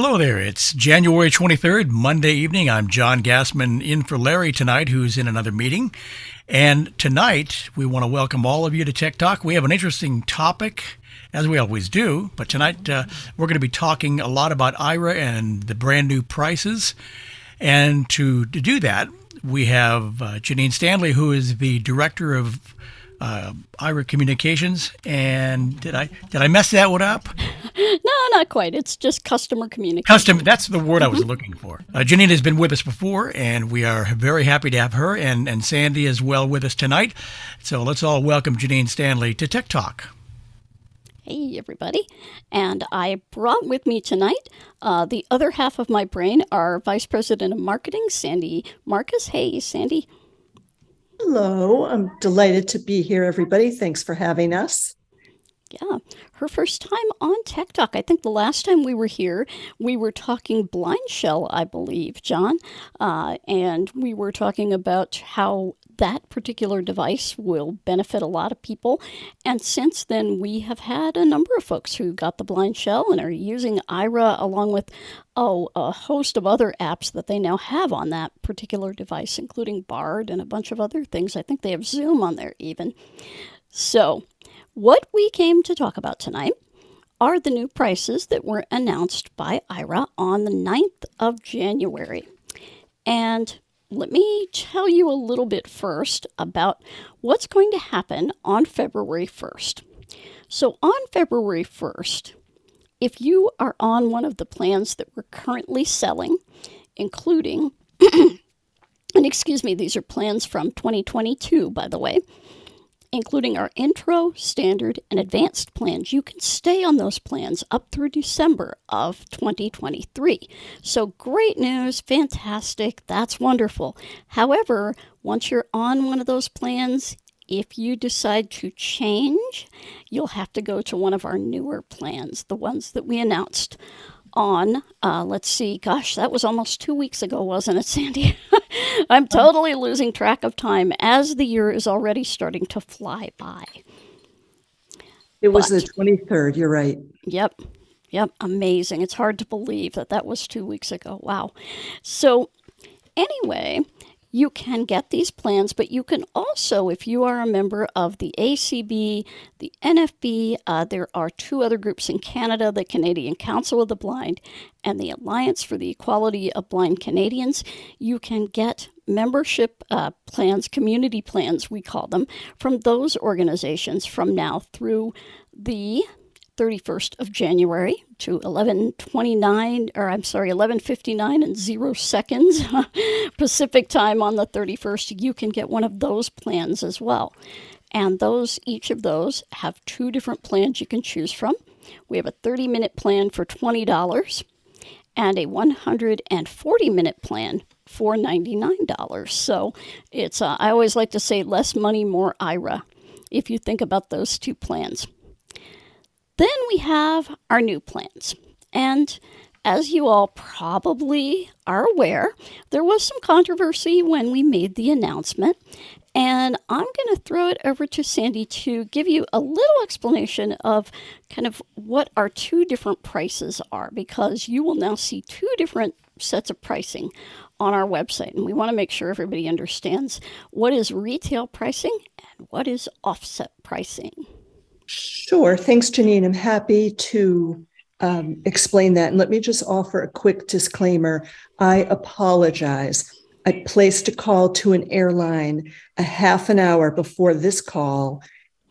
Hello there. It's January 23rd, Monday evening. I'm John Gassman in for Larry tonight, who's in another meeting. And tonight, we want to welcome all of you to Tech Talk. We have an interesting topic, as we always do, but tonight uh, we're going to be talking a lot about Aira and the brand new prices. And to, to do that, we have uh, Janine Stanley, who is the director of uh, Aira Communications. And did I did I mess that one up? no, not quite. It's just customer communication. Custom. That's the word I was looking for. Uh, Janine has been with us before, and we are very happy to have her and and Sandy as well with us tonight. So let's all welcome Janine Stanley to Tech Talk. Hey, everybody. And I brought with me tonight uh, the other half of my brain, our Vice President of Marketing, Sandy Marcus. Hey, Sandy. Hello, I'm delighted to be here, everybody. Thanks for having us. Yeah, her first time on Tech Talk. I think the last time we were here, we were talking BlindShell, I believe, John. Uh, and we were talking about how that particular device will benefit a lot of people. And since then, we have had a number of folks who got the BlindShell and are using Aira along with oh, a host of other apps that they now have on that particular device, including Bard and a bunch of other things. I think they have Zoom on there even. So, what we came to talk about tonight are the new prices that were announced by Aira on the 9th of January. And let me tell you a little bit first about what's going to happen on February 1st. So, on February 1st, if you are on one of the plans that we're currently selling, including, and excuse me, these are plans from 2022, by the way, including our intro, standard, and advanced plans. You can stay on those plans up through December of 2023. So, great news, fantastic, that's wonderful. However, once you're on one of those plans, if you decide to change, you'll have to go to one of our newer plans, the ones that we announced on, uh, let's see, gosh, that was almost two weeks ago, wasn't it, Sandy? I'm totally losing track of time as the year is already starting to fly by. It was but, the 23rd, you're right. Yep. Yep. Amazing. It's hard to believe that that was two weeks ago. Wow. So, anyway, you can get these plans, but you can also, if you are a member of the ACB, the NFB, uh, there are two other groups in Canada the Canadian Council of the Blind and the Alliance for the Equality of Blind Canadians. You can get membership uh, plans, community plans, we call them, from those organizations from now through the 31st of January to 1129 or I'm sorry 1159 and 0 seconds Pacific time on the 31st you can get one of those plans as well. And those each of those have two different plans you can choose from. We have a 30 minute plan for $20 and a 140 minute plan for $99. So it's uh, I always like to say less money more Aira if you think about those two plans. Then we have our new plans. And as you all probably are aware, there was some controversy when we made the announcement. And I'm going to throw it over to Sandy to give you a little explanation of kind of what our two different prices are, because you will now see two different sets of pricing on our website. And we want to make sure everybody understands what is retail pricing and what is offset pricing. Sure. Thanks, Janine. I'm happy to um, explain that. And let me just offer a quick disclaimer. I apologize. I placed a call to an airline a half an hour before this call,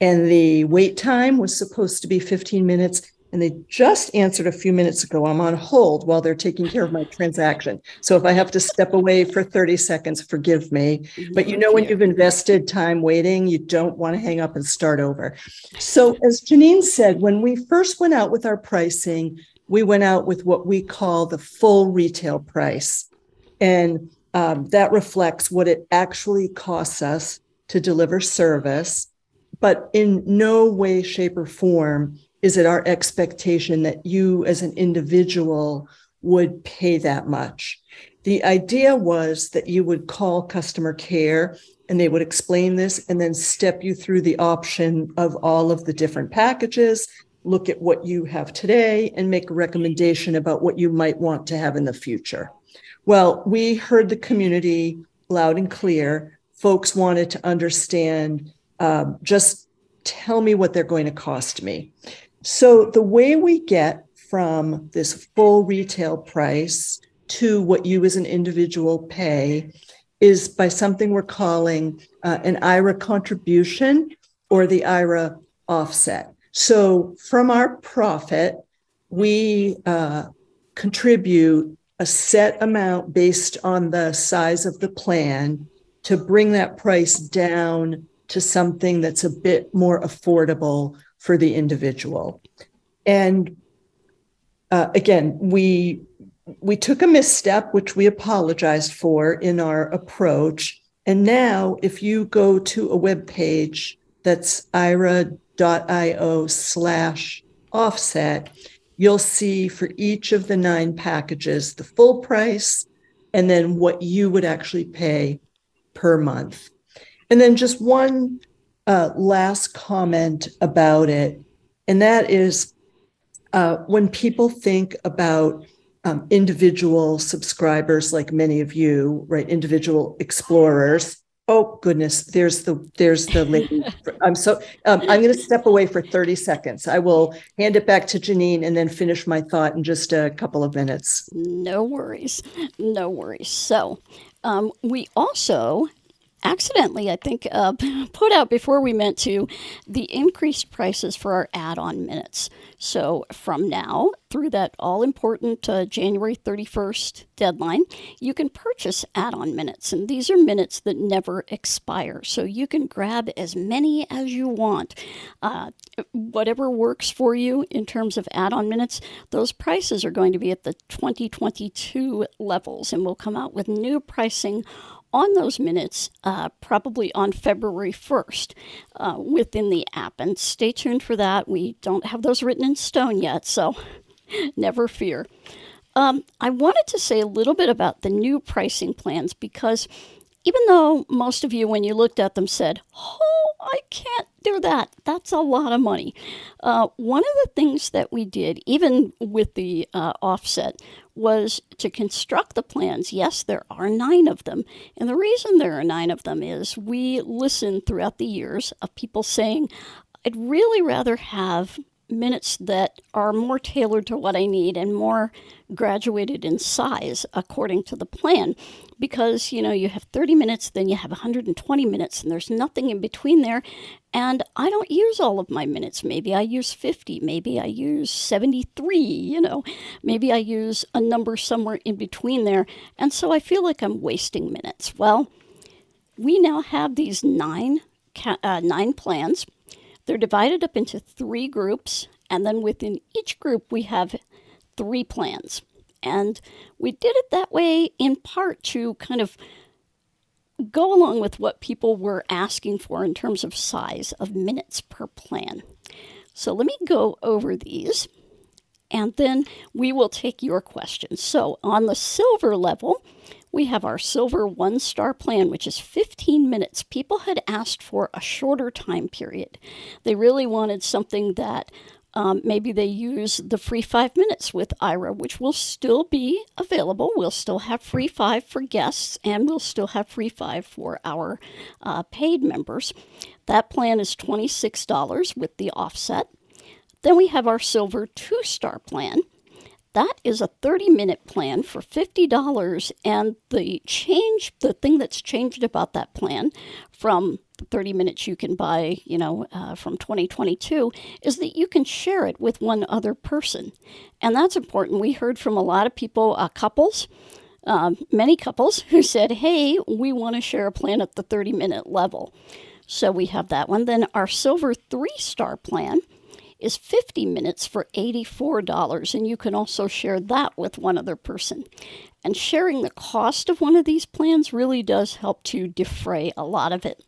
and the wait time was supposed to be 15 minutes and they just answered a few minutes ago. I'm on hold while they're taking care of my transaction. So if I have to step away for 30 seconds, forgive me. But you know, when you've invested time waiting, you don't want to hang up and start over. So, as Janine said, when we first went out with our pricing, we went out with what we call the full retail price. And um, that reflects what it actually costs us to deliver service, but in no way, shape, or form is it our expectation that you as an individual would pay that much? The idea was that you would call customer care and they would explain this and then step you through the option of all of the different packages, look at what you have today and make a recommendation about what you might want to have in the future. Well, we heard the community loud and clear. Folks wanted to understand um, just tell me what they're going to cost me. So, the way we get from this full retail price to what you as an individual pay is by something we're calling uh, an Aira contribution or the Aira offset. So from our profit, we uh, contribute a set amount based on the size of the plan to bring that price down to something that's a bit more affordable for the individual. And uh, again, we we took a misstep, which we apologized for in our approach. And now, if you go to a web page that's aira.io slash offset, you'll see for each of the nine packages the full price and then what you would actually pay per month. And then just one uh, last comment about it, and that is uh, when people think about um, individual subscribers like many of you, right? Individual explorers. Oh goodness, there's the there's the lady. I'm so um, I'm going to step away for 30 seconds. I will hand it back to Janine and then finish my thought in just a couple of minutes. No worries, no worries. So um, we also accidentally, I think, uh, put out before we meant to the increased prices for our add on minutes. So from now through that all important uh, January 31st deadline, you can purchase add on minutes. And these are minutes that never expire. So you can grab as many as you want. Uh, whatever works for you in terms of add on minutes, those prices are going to be at the 2022 levels. And we'll come out with new pricing on those minutes, uh, probably on February 1st, uh, within the app. And stay tuned for that. We don't have those written in stone yet, so never fear. Um, I wanted to say a little bit about the new pricing plans because even though most of you, when you looked at them, said, Oh, I can't do that, that's a lot of money. Uh, one of the things that we did, even with the uh, offset, was to construct the plans. Yes, there are nine of them. And the reason there are nine of them is we listened throughout the years of people saying, I'd really rather have minutes that are more tailored to what I need and more graduated in size according to the plan. Because, you know, you have 30 minutes, then you have 120 minutes, and there's nothing in between there. And I don't use all of my minutes. Maybe I use 50, maybe I use 73, you know, maybe I use a number somewhere in between there. And so I feel like I'm wasting minutes. Well, we now have these nine, uh, nine plans they're divided up into three groups, and then within each group, we have three plans. And we did it that way in part to kind of go along with what people were asking for in terms of size of minutes per plan. So let me go over these and then we will take your questions. So on the silver level, we have our silver one star plan, which is 15 minutes. People had asked for a shorter time period. They really wanted something that um, maybe they use the free five minutes with Aira, which will still be available. We'll still have free five for guests, and we'll still have free five for our uh, paid members. That plan is $26 with the offset. Then we have our silver two star plan, that is a 30 minute plan for $50. And the change, the thing that's changed about that plan from 30 minutes you can buy, you know, uh, from 2022 is that you can share it with one other person. And that's important. We heard from a lot of people, uh, couples. Um, many couples who said, Hey, we want to share a plan at the 30 minute level. So we have that one. Then our silver three star plan is 50 minutes for $84, and you can also share that with one other person. And sharing the cost of one of these plans really does help to defray a lot of it.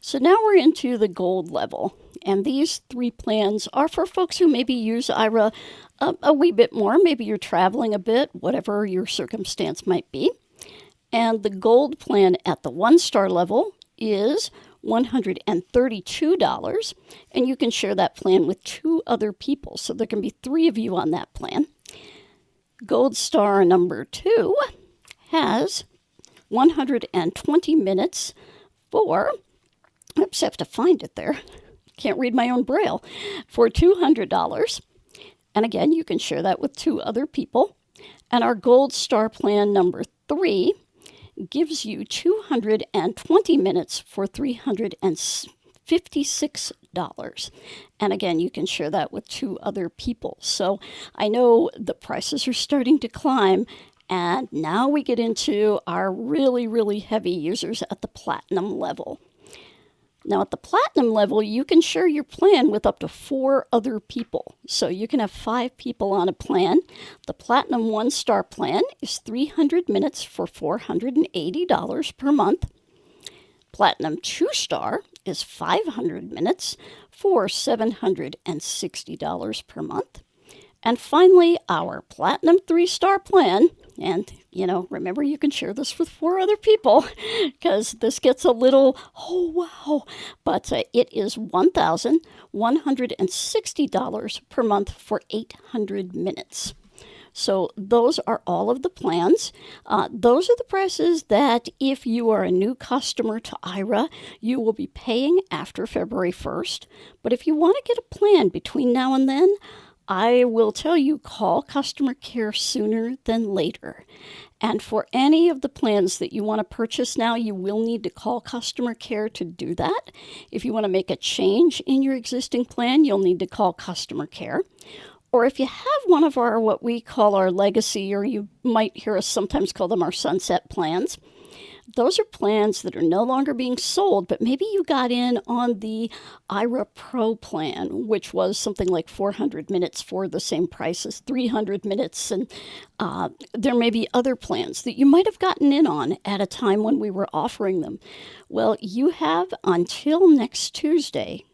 So now we're into the gold level. And these three plans are for folks who maybe use Aira a, a wee bit more. Maybe you're traveling a bit, whatever your circumstance might be. And the gold plan at the one star level is $132, and you can share that plan with two other people. So there can be three of you on that plan. Gold Star number two has 120 minutes for, oops, I have to find it there. Can't read my own braille. For $200. And again, you can share that with two other people. And our Gold Star plan number three gives you 220 minutes for $356. And again, you can share that with two other people. So I know the prices are starting to climb. And now we get into our really, really heavy users at the platinum level. Now, at the platinum level, you can share your plan with up to four other people. So you can have five people on a plan. The platinum one star plan is 300 minutes for $480 per month. Platinum two star is 500 minutes for $760 per month. And finally, our Platinum three star plan. And, you know, remember you can share this with four other people because this gets a little, oh, wow. But uh, it is $1,160 per month for 800 minutes. So, those are all of the plans. Uh, those are the prices that, if you are a new customer to Aira, you will be paying after February 1st. But if you want to get a plan between now and then, I will tell you call customer care sooner than later. And for any of the plans that you want to purchase now, you will need to call customer care to do that. If you want to make a change in your existing plan, you'll need to call customer care. Or if you have one of our what we call our legacy, or you might hear us sometimes call them our sunset plans, those are plans that are no longer being sold, but maybe you got in on the Aira Pro plan, which was something like 400 minutes for the same price as 300 minutes. And uh, there may be other plans that you might have gotten in on at a time when we were offering them. Well, you have until next Tuesday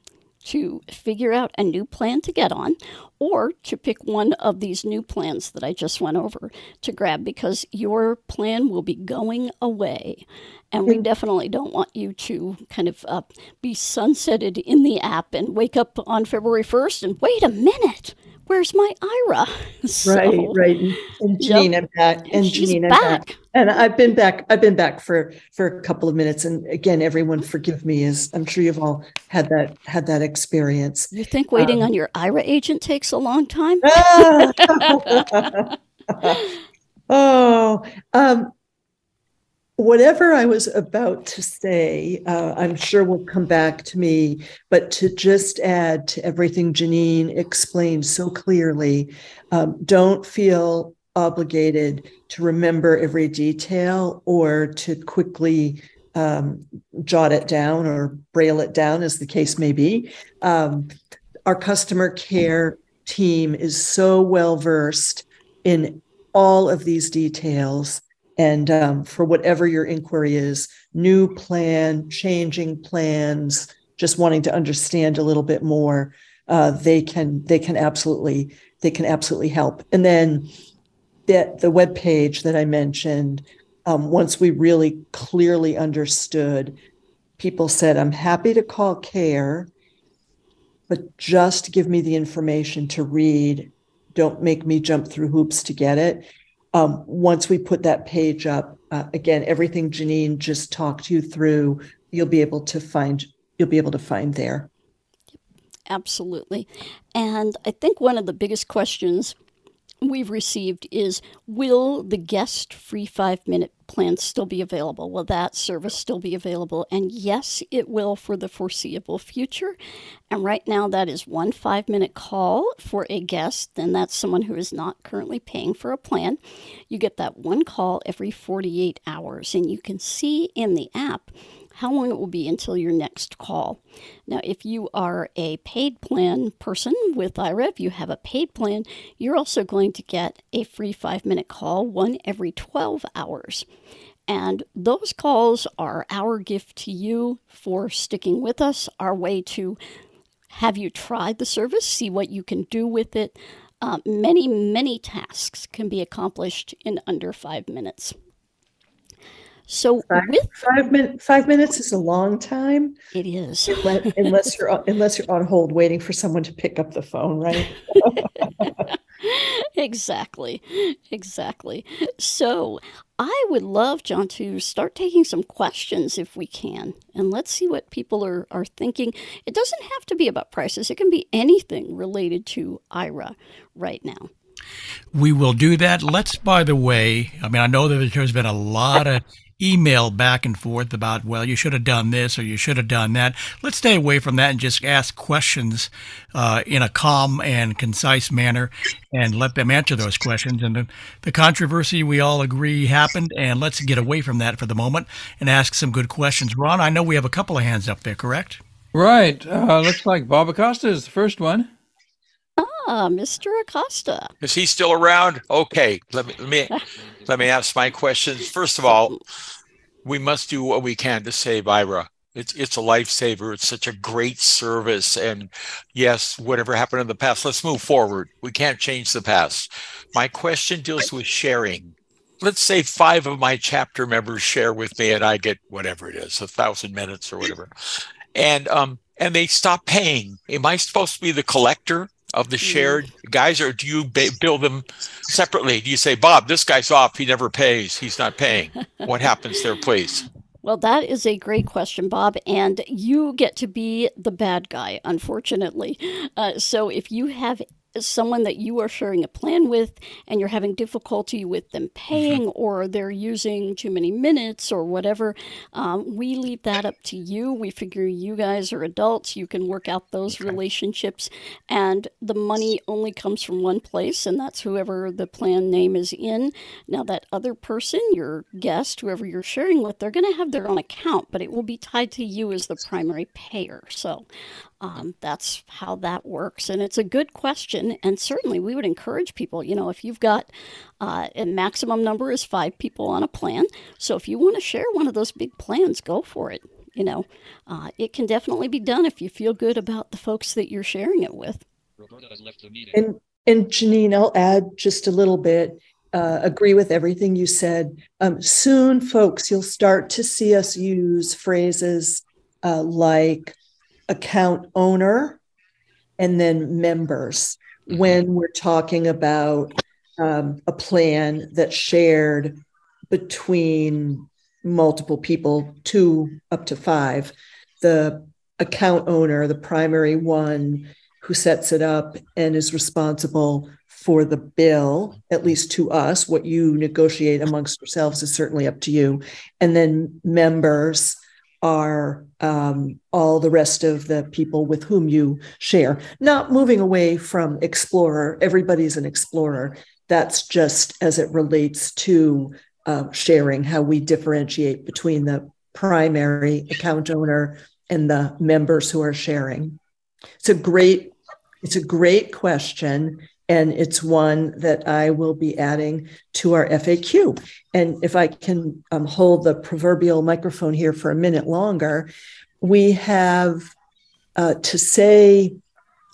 to figure out a new plan to get on or to pick one of these new plans that I just went over to grab because your plan will be going away. And we mm. definitely don't want you to kind of uh, be sunsetted in the app and wake up on February 1st and wait a minute where's my Aira? So, right, right. And Janine, yep. I'm back. And, She's Janine, back. I'm back. And I've been back. I've been back for for a couple of minutes. And again, everyone, forgive me. As I'm sure you've all had that had that experience. You think waiting um, on your Aira agent takes a long time? oh, um, whatever I was about to say, uh, I'm sure will come back to me, but to just add to everything Janine explained so clearly, um, don't feel obligated to remember every detail or to quickly um, jot it down or braille it down, as the case may be. Um, our customer care team is so well versed in all of these details and um, for whatever your inquiry is, new plan, changing plans, just wanting to understand a little bit more, uh, they can they can absolutely they can absolutely help. And then that the web page that I mentioned, um, once we really clearly understood, people said, "I'm happy to call care, but just give me the information to read. Don't make me jump through hoops to get it." Um, once we put that page up, uh, again, everything Janine just talked you through, you'll be able to find you'll be able to find there. Absolutely, and I think one of the biggest questions we've received is Will the guest free five minute plan still be available? Will that service still be available? And yes, it will for the foreseeable future. And right now, that is one five minute call for a guest, and that's someone who is not currently paying for a plan. You get that one call every 48 hours, and you can see in the app how long it will be until your next call. Now, if you are a paid plan person with Aira, if you have a paid plan, you're also going to get a free five minute call, one every 12 hours. And those calls are our gift to you for sticking with us, our way to have you try the service, see what you can do with it. Uh, many, many tasks can be accomplished in under five minutes. So five, with five minutes, five minutes is a long time. it is. Unless, unless you're unless you're on hold waiting for someone to pick up the phone, right? exactly. Exactly. So I would love, John, to start taking some questions if we can. And let's see what people are, are thinking. It doesn't have to be about prices, it can be anything related to Aira right now. We will do that. Let's, by the way, I mean, I know that there's been a lot of email back and forth about, well, you should have done this or you should have done that. Let's stay away from that and just ask questions uh, in a calm and concise manner and let them answer those questions. And the, the controversy we all agree happened, and let's get away from that for the moment and ask some good questions. Ron, I know we have a couple of hands up there, correct? Right. Uh, looks like Bob Acosta is the first one. Ah, Mr. Acosta. Is he still around? Okay, let me let me let me ask my questions. First of all, we must do what we can to save Aira. It's it's a lifesaver. It's such a great service. And yes, whatever happened in the past, let's move forward. We can't change the past. My question deals with sharing. Let's say five of my chapter members share with me, and I get whatever it is, a thousand minutes or whatever, and um and they stop paying. Am I supposed to be the collector? Of the shared guys, or do you ba- bill them separately? Do you say, Bob, this guy's off. He never pays. He's not paying. What happens there, please? Well, that is a great question, Bob. And you get to be the bad guy, unfortunately. Uh, so if you have someone that you are sharing a plan with and you're having difficulty with them paying mm-hmm. or they're using too many minutes or whatever, um, we leave that up to you. We figure you guys are adults, you can work out those okay. relationships, and the money only comes from one place, and that's whoever the plan name is in. Now, that other person, your guest, whoever you're sharing with, they're going to have their own account, but it will be tied to you as the primary payer. So um, that's how that works. And it's a good question. And certainly we would encourage people, you know, if you've got uh, a maximum number is five people on a plan. So if you want to share one of those big plans, go for it. You know, uh, it can definitely be done if you feel good about the folks that you're sharing it with. And, and Janine, I'll add just a little bit. Uh, agree with everything you said. Um, soon, folks, you'll start to see us use phrases uh, like account owner and then members mm-hmm. when we're talking about um, a plan that's shared between multiple people, two up to five. The account owner, the primary one who sets it up and is responsible for the bill, at least to us. What you negotiate amongst yourselves is certainly up to you. And then members are um, all the rest of the people with whom you share. Not moving away from explorer, everybody's an explorer. That's just as it relates to uh, sharing, how we differentiate between the primary account owner and the members who are sharing. It's a great, it's a great question and it's one that I will be adding to our FAQ. And if I can um, hold the proverbial microphone here for a minute longer, we have uh, to say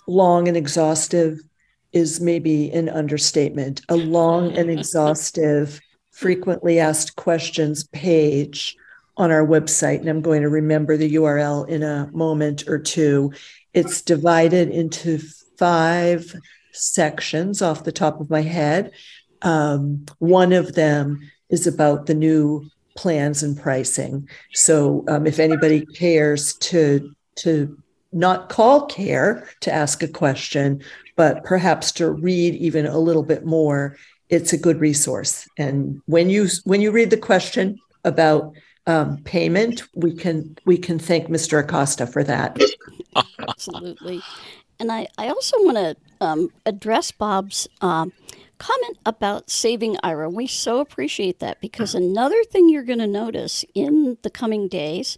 long and exhaustive is maybe an understatement. A long and exhaustive, frequently asked questions page on our website, and I'm going to remember the URL in a moment or two. It's divided into five sections off the top of my head. Um, one of them is about the new plans and pricing. So um, if anybody cares to to not call care to ask a question, but perhaps to read even a little bit more, it's a good resource. And when you when you read the question about um, payment, we can we can thank Mr. Acosta for that. Absolutely. And I, I also want to um, address Bob's um, comment about saving Aira. We so appreciate that because another thing you're going to notice in the coming days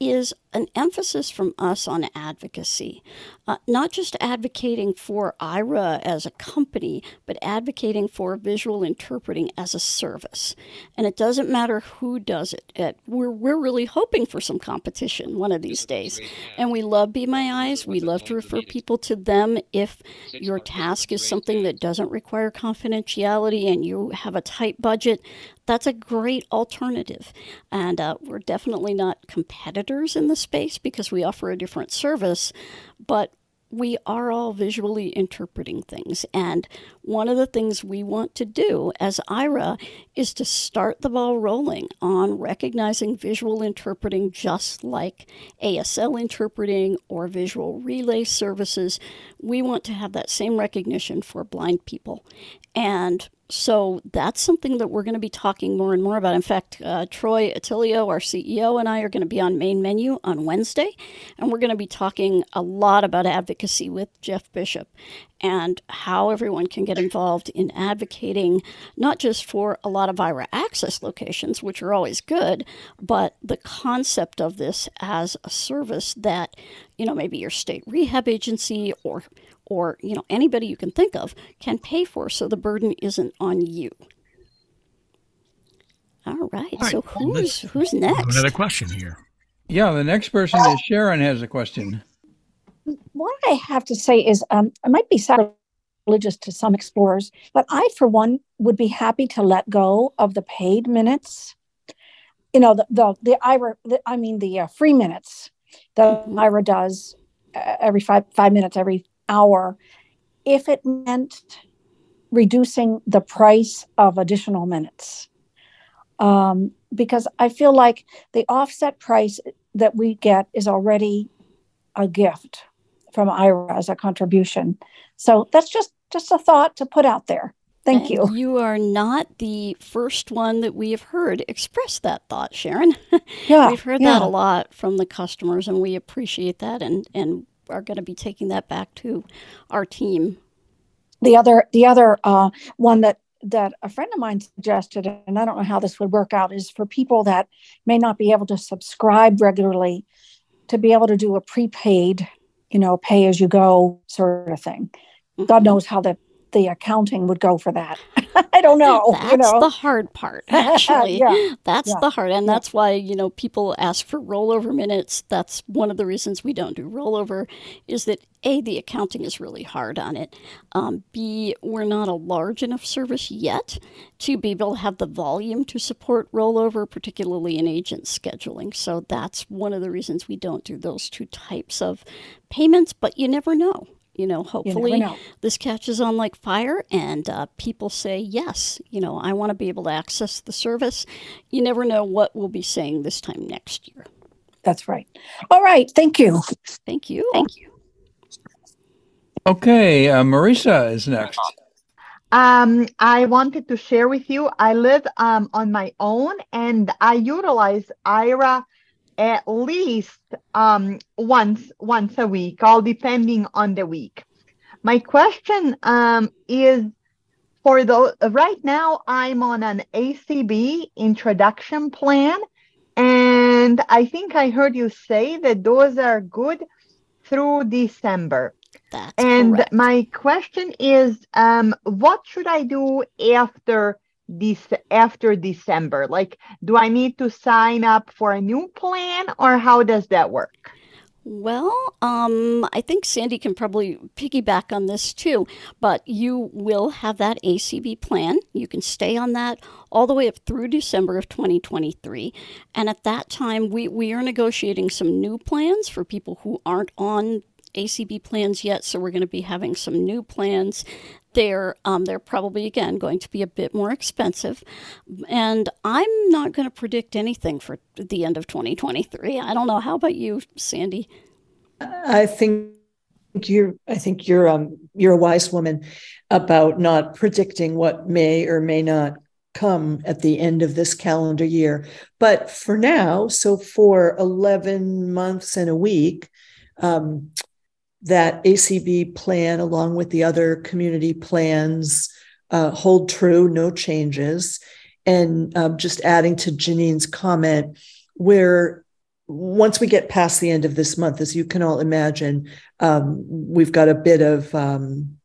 is an emphasis from us on advocacy, uh, not just advocating for Aira as a company, but advocating for visual interpreting as a service. And it doesn't matter who does it. it we're, we're really hoping for some competition one of these days. And we love Be My Eyes. We love to refer people to them if your task is something that doesn't require confidentiality and you have a tight budget that's a great alternative. And uh, we're definitely not competitors in the space because we offer a different service, but we are all visually interpreting things. And one of the things we want to do as Aira is to start the ball rolling on recognizing visual interpreting just like ASL interpreting or visual relay services. We want to have that same recognition for blind people. And so that's something that we're going to be talking more and more about. In fact, uh, Troy Otillio, our CEO, and I are going to be on main menu on Wednesday, and we're going to be talking a lot about advocacy with Jeff Bishop and how everyone can get involved in advocating not just for a lot of Aira access locations, which are always good, but the concept of this as a service that, you know, maybe your state rehab agency or or you know anybody you can think of can pay for so the burden isn't on you. All right, all right. so who's who's next? another question here. Yeah the next person is sharon has a question. What i have to say is um, i might be sacrilegious to some explorers but i for one would be happy to let go of the paid minutes. You know the the, the Aira the, i mean the uh, free minutes that Aira does uh, every five five minutes every hour if it meant reducing the price of additional minutes. Um, because I feel like the offset price that we get is already a gift from Aira as a contribution. So that's just just a thought to put out there. Thank and you. You are not the first one that we have heard express that thought, Sharon. Yeah, we've heard yeah. that a lot from the customers, and we appreciate that. And and are going to be taking that back to our team. The other, the other uh, one that that a friend of mine suggested, and I don't know how this would work out, is for people that may not be able to subscribe regularly, to be able to do a prepaid, you know, pay as you go sort of thing. Mm-hmm. God knows how the the accounting would go for that. I don't know. That's you know? the hard part, actually. yeah, that's yeah, the hard, and yeah. that's why you know people ask for rollover minutes. That's one of the reasons we don't do rollover. Is that a the accounting is really hard on it. Um, B we're not a large enough service yet to be able to have the volume to support rollover, particularly in agent scheduling. So that's one of the reasons we don't do those two types of payments. But you never know you know hopefully you know. this catches on like fire and uh, people say yes you know i want to be able to access the service. You never know what we'll be saying this time next year. That's right. All right thank you. Thank you. Thank you. Okay uh, marisa is next. Um, I wanted to share with you. I live um, on my own, and I utilize Aira at least um, once once a week, all depending on the week. My question um, is for the right now, I'm on an ACB introduction plan, and I think I heard you say that those are good through December. That's and correct. my question is, um, what should I do after this after December? Like, do I need to sign up for a new plan, or how does that work? Well, um, I think Sandy can probably piggyback on this too, but you will have that ACB plan. You can stay on that all the way up through December of 2023. And at that time, we, we are negotiating some new plans for people who aren't on ACB plans yet, so we're going to be having some new plans. They're um, they're probably again going to be a bit more expensive, and I'm not going to predict anything for the end of 2023. I don't know. How about you, Sandy? I think you're. I think you're. Um, you're a wise woman about not predicting what may or may not come at the end of this calendar year. But for now, so for 11 months and a week, um, that ACB plan, along with the other community plans, uh, hold true, no changes. And um, just adding to Janine's comment, we're once we get past the end of this month, as you can all imagine, um, we've got a bit of um,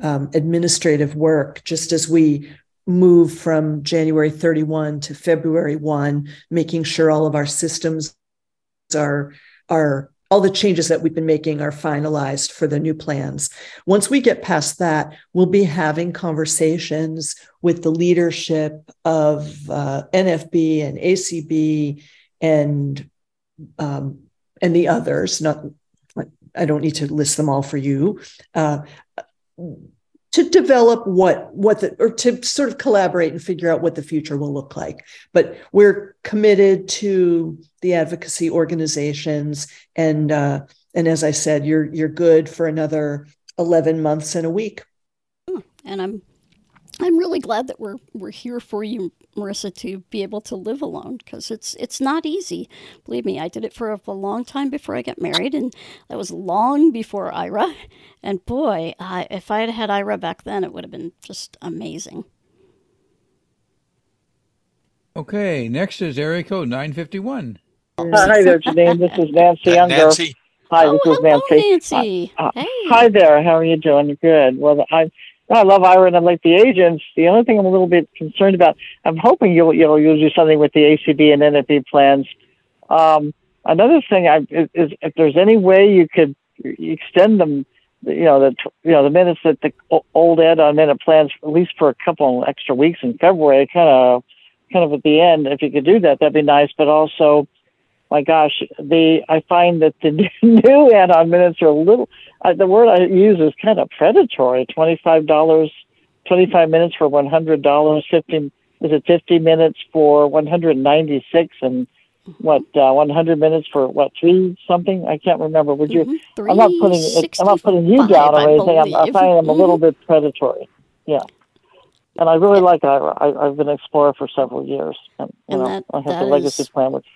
um, administrative work just as we move from January 31 to February 1, making sure all of our systems are are all the changes that we've been making are finalized for the new plans. Once we get past that, we'll be having conversations with the leadership of uh, NFB and ACB and um, and the others. Not, I don't need to list them all for you. Uh, to develop what what the or to sort of collaborate and figure out what the future will look like but we're committed to the advocacy organizations and uh, and as i said you're you're good for another 11 months and a week hmm. and i'm I'm really glad that we're we're here for you, Marissa, to be able to live alone because it's it's not easy. Believe me, I did it for a, a, long time before I got married, and that was long before Aira. And boy, uh, if I had had Aira back then, it would have been just amazing. Okay, next is area code nine fifty one. Hi there, Janine. This is Nancy Unger. Nancy. Hi, oh, this is hello, Nancy. Nancy. Uh, hey. Hi there. How are you doing? Good. Well, I I love Aira and I like the agents. The only thing I'm a little bit concerned about, I'm hoping you'll you'll, you'll do something with the ACB and NFB plans. Um, another thing I, is, if there's any way you could extend them, you know, the you know the minutes that the old add-on minute plans at least for a couple extra weeks in February, kind of kind of at the end. If you could do that, that'd be nice. But also, my gosh, the I find that the new add-on minutes are a little uh, the word I use is kind of predatory. Twenty five dollars, twenty five minutes for one hundred dollars. Fifteen is it fifty minutes for one hundred ninety six and what uh, 100 minutes for what three something i can't remember would you mm-hmm. i'm not putting i'm not putting you down or anything i'm, I'm finding them a little mm-hmm. bit predatory yeah and i really like Aira I, have been an explorer for several years and, you and know that, i have the legacy is, plan which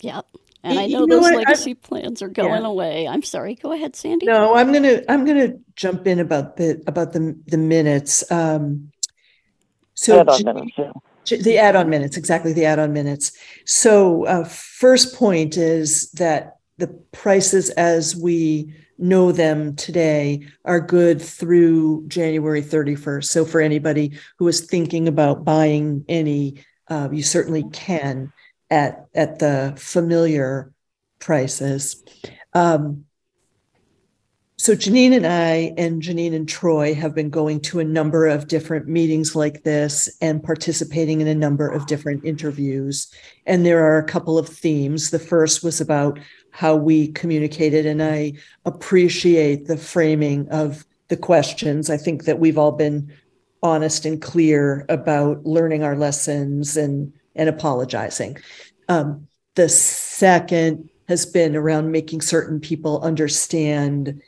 yeah and I know, you know those what? legacy I, plans are going yeah. away. I'm sorry. Go ahead, Sandy. No, I'm gonna I'm gonna jump in about the about the the minutes. Um, so add-on minutes, yeah. the add-on minutes, exactly the add-on minutes. So uh, first point is that the prices as we know them today are good through January 31st. So for anybody who is thinking about buying any, uh, you certainly can at at the familiar prices. Um, so Janine and I and Janine and Troy have been going to a number of different meetings like this and participating in a number of different interviews. And there are a couple of themes. The first was about how we communicated, and I appreciate the framing of the questions. I think that we've all been honest and clear about learning our lessons and and apologizing. Um, the second has been around making certain people understand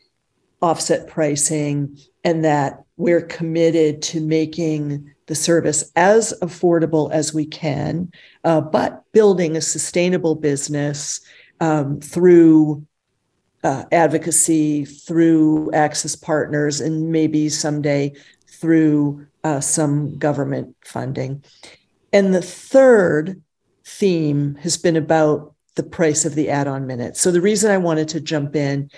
offset pricing and that we're committed to making the service as affordable as we can, uh, but building a sustainable business um, through uh, advocacy, through access partners, and maybe someday through uh, some government funding. And the third theme has been about the price of the add on minutes. So the reason I wanted to jump in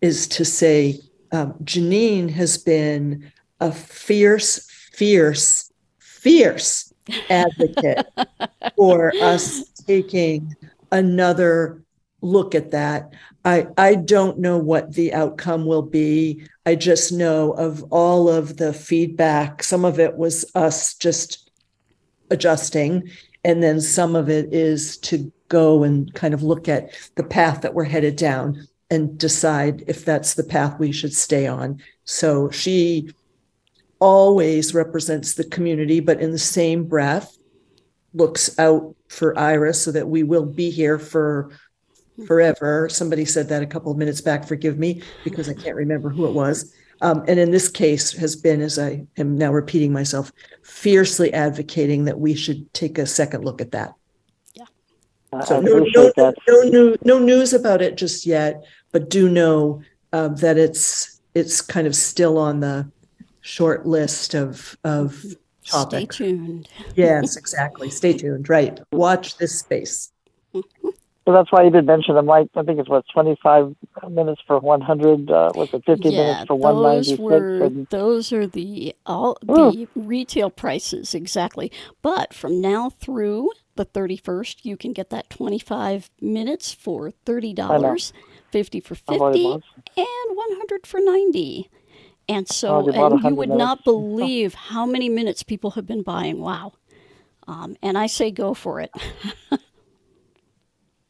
is to say um, Janine has been a fierce, fierce, fierce advocate for us taking another look at that. I, I don't know what the outcome will be. I just know of all of the feedback, some of it was us just adjusting, and then some of it is to go and kind of look at the path that we're headed down and decide if that's the path we should stay on. So she always represents the community, but in the same breath, looks out for Iris so that we will be here for forever. Somebody said that a couple of minutes back. Forgive me because I can't remember who it was. Um, and in this case, has been, as I am now repeating myself, fiercely advocating that we should take a second look at that. Yeah. So no, no, no, no, no news about it just yet, but do know uh, that it's it's kind of still on the short list of of topics. Stay tuned. yes, exactly. Stay tuned. Right. Watch this space. So that's why you did mention them. Like I think it's what 25 minutes for 100. Uh, was it 50 yeah, minutes for those 196? were and, those are the all Ooh. the retail prices exactly. But from now through the 31st, you can get that 25 minutes for $30, 50 for 50, bought and 100 for 90. And so, bought and you 100 would not believe how many minutes people have been buying. Wow. Um, and I say go for it.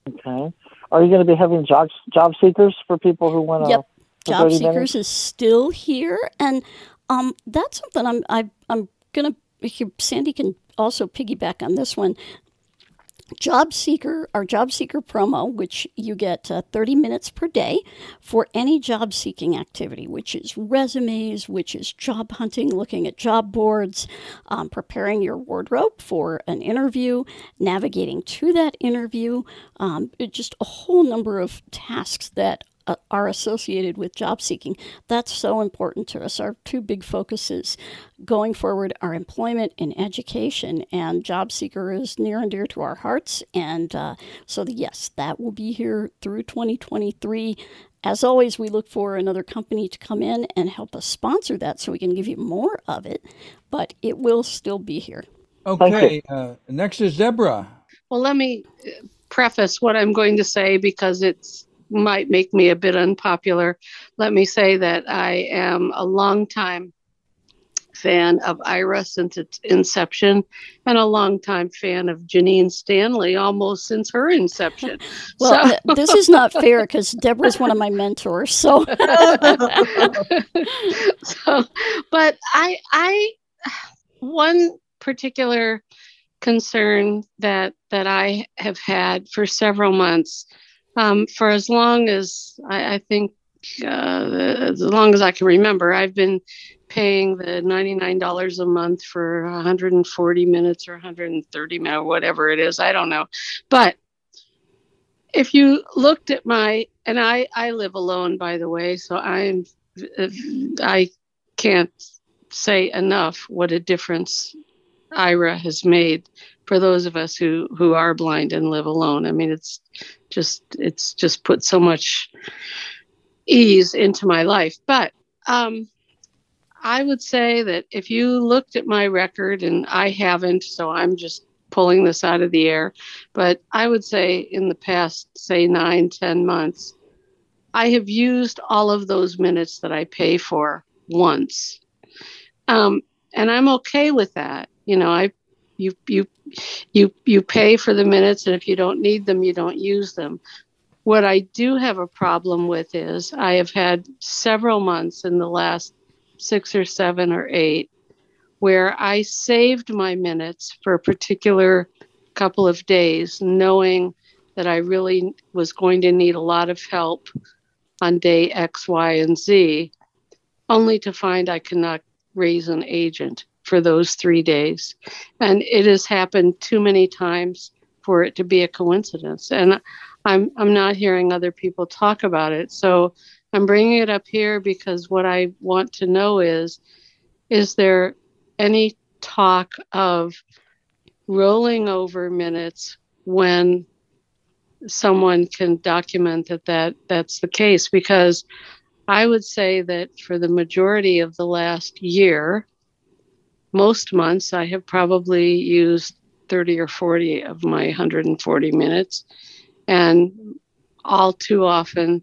okay. Are you going to be having job job seekers for people who want to? Yep. Job Seekers minutes? is still here, and um, that's something I'm I, I'm gonna. Sandy can also piggyback on this one. Job Seeker, our Job Seeker promo, which you get uh, 30 minutes per day for any job seeking activity, which is resumes, which is job hunting, looking at job boards, um, preparing your wardrobe for an interview, navigating to that interview, um, just a whole number of tasks that uh, are associated with job seeking. That's so important to us. Our two big focuses going forward are employment and education, and job seeker is near and dear to our hearts. And uh, so, the, yes, that will be here through 2023. As always, we look for another company to come in and help us sponsor that so we can give you more of it, but it will still be here. Okay, uh, next is Deborah. Well, let me uh, preface what I'm going to say because it's might make me a bit unpopular. Let me say that I am a longtime fan of Aira since its inception and a longtime fan of Janine Stanley almost since her inception. Well, So- th- this is not fair because Deborah's one of my mentors. So, so but i i one particular concern that that i have had for several months um, for as long as i, I think uh, as long as i can remember i've been paying the $99 a month for 140 minutes or 130 minutes whatever it is i don't know. But if you looked at my and i i live alone by the way so i'm i can't say enough what a difference Aira has made for those of us who who are blind and live alone. I mean it's just it's just put so much ease into my life. But um i would say that if you looked at my record and i haven't so i'm just pulling this out of the air but i would say in the past say nine ten months i have used all of those minutes that i pay for once. Um, and i'm okay with that. You know i you you you you pay for the minutes and if you don't need them you don't use them. What i do have a problem with is i have had several months in the last six or seven or eight where i saved my minutes for a particular couple of days knowing that i really was going to need a lot of help on day x y and z only to find i cannot raise an agent for those three days. And it has happened too many times for it to be a coincidence. And I'm, I'm not hearing other people talk about it. So I'm bringing it up here because what I want to know is is there any talk of rolling over minutes when someone can document that, that that's the case? Because I would say that for the majority of the last year, most months I have probably used 30 or 40 of my 140 minutes. And all too often,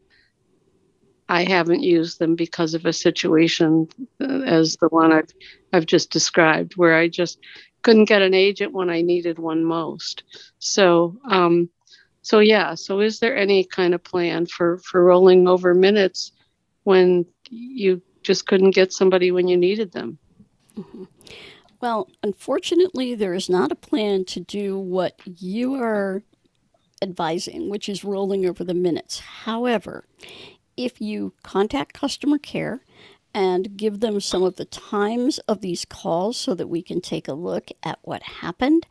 I haven't used them because of a situation uh, as the one I've, I've just described, where I just couldn't get an agent when I needed one most. So, um, so yeah. So, is there any kind of plan for for rolling over minutes when you just couldn't get somebody when you needed them? Mm-hmm. Well, unfortunately, there is not a plan to do what you are advising, which is rolling over the minutes. However, if you contact customer care and give them some of the times of these calls so that we can take a look at what happened.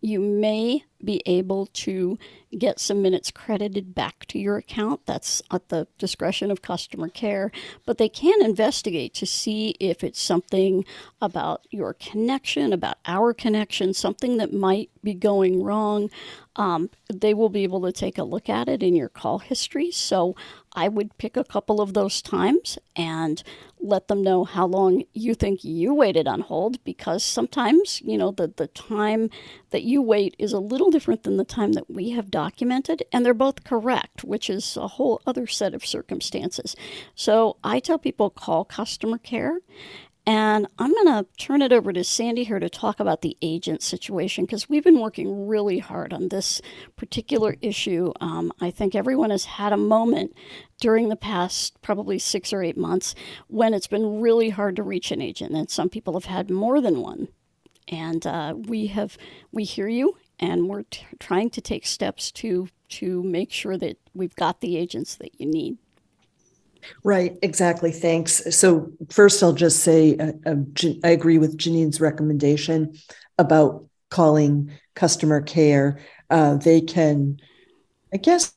You may be able to get some minutes credited back to your account. That's at the discretion of customer care, but they can investigate to see if it's something about your connection, about our connection, something that might be going wrong. Um, they will be able to take a look at it in your call history. So I would pick a couple of those times and let them know how long you think you waited on hold because sometimes, you know, the, the time that you wait is a little different than the time that we have documented, and they're both correct, which is a whole other set of circumstances. So I tell people call customer care and I'm going to turn it over to Sandy here to talk about the agent situation because we've been working really hard on this particular issue. Um, I think everyone has had a moment during the past probably six or eight months when it's been really hard to reach an agent, and some people have had more than one. And uh, we have we hear you, and we're t- trying to take steps to to make sure that we've got the agents that you need. Right, exactly. Thanks. So, first, I'll just say uh, uh, I agree with Janine's recommendation about calling customer care. Uh, they can, I guess,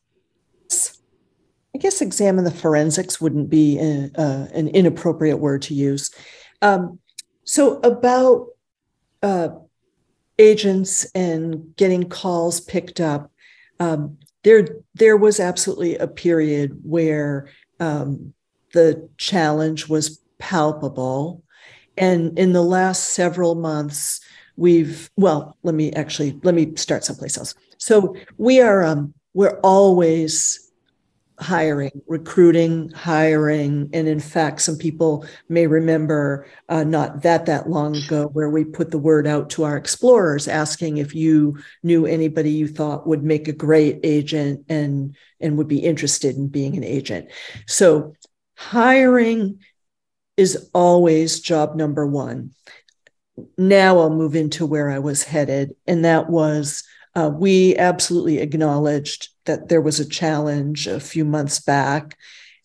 I guess, examine the forensics wouldn't be a, an inappropriate word to use. Um, so, about uh, agents and getting calls picked up, um, there there was absolutely a period where um, the challenge was palpable. And in the last several months, we've well, let me actually let me start someplace else. So we are um, we're always hiring, recruiting, hiring, and in fact, some people may remember uh, not that that long ago where we put the word out to our explorers asking if you knew anybody you thought would make a great agent and and would be interested in being an agent. So hiring is always job number one. Now I'll move into where I was headed, and that was uh, we absolutely acknowledged that there was a challenge a few months back.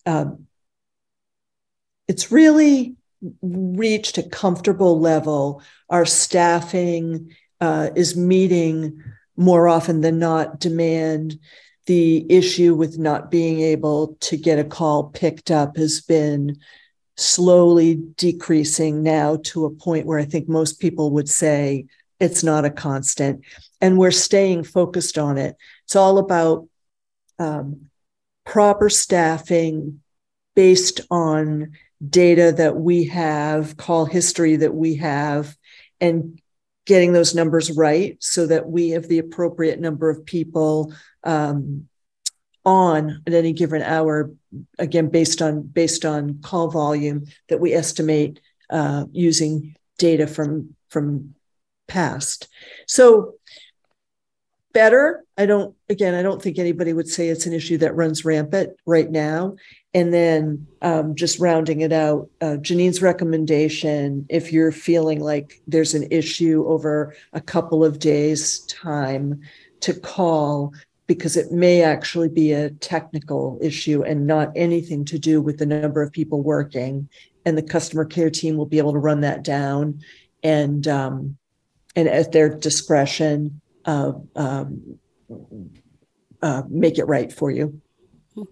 Um, it's really reached a comfortable level. Our staffing uh, is meeting more often than not demand. The issue with not being able to get a call picked up has been slowly decreasing now to a point where I think most people would say it's not a constant and we're staying focused on it it's all about um, proper staffing based on data that we have call history that we have and getting those numbers right so that we have the appropriate number of people um, on at any given hour again based on based on call volume that we estimate uh, using data from from past. So better. I don't, again, I don't think anybody would say it's an issue that runs rampant right now. And then um, just rounding it out, uh, Janine's recommendation if you're feeling like there's an issue over a couple of days' time to call because it may actually be a technical issue and not anything to do with the number of people working. And the customer care team will be able to run that down and um, and at their discretion, uh, um, uh, make it right for you.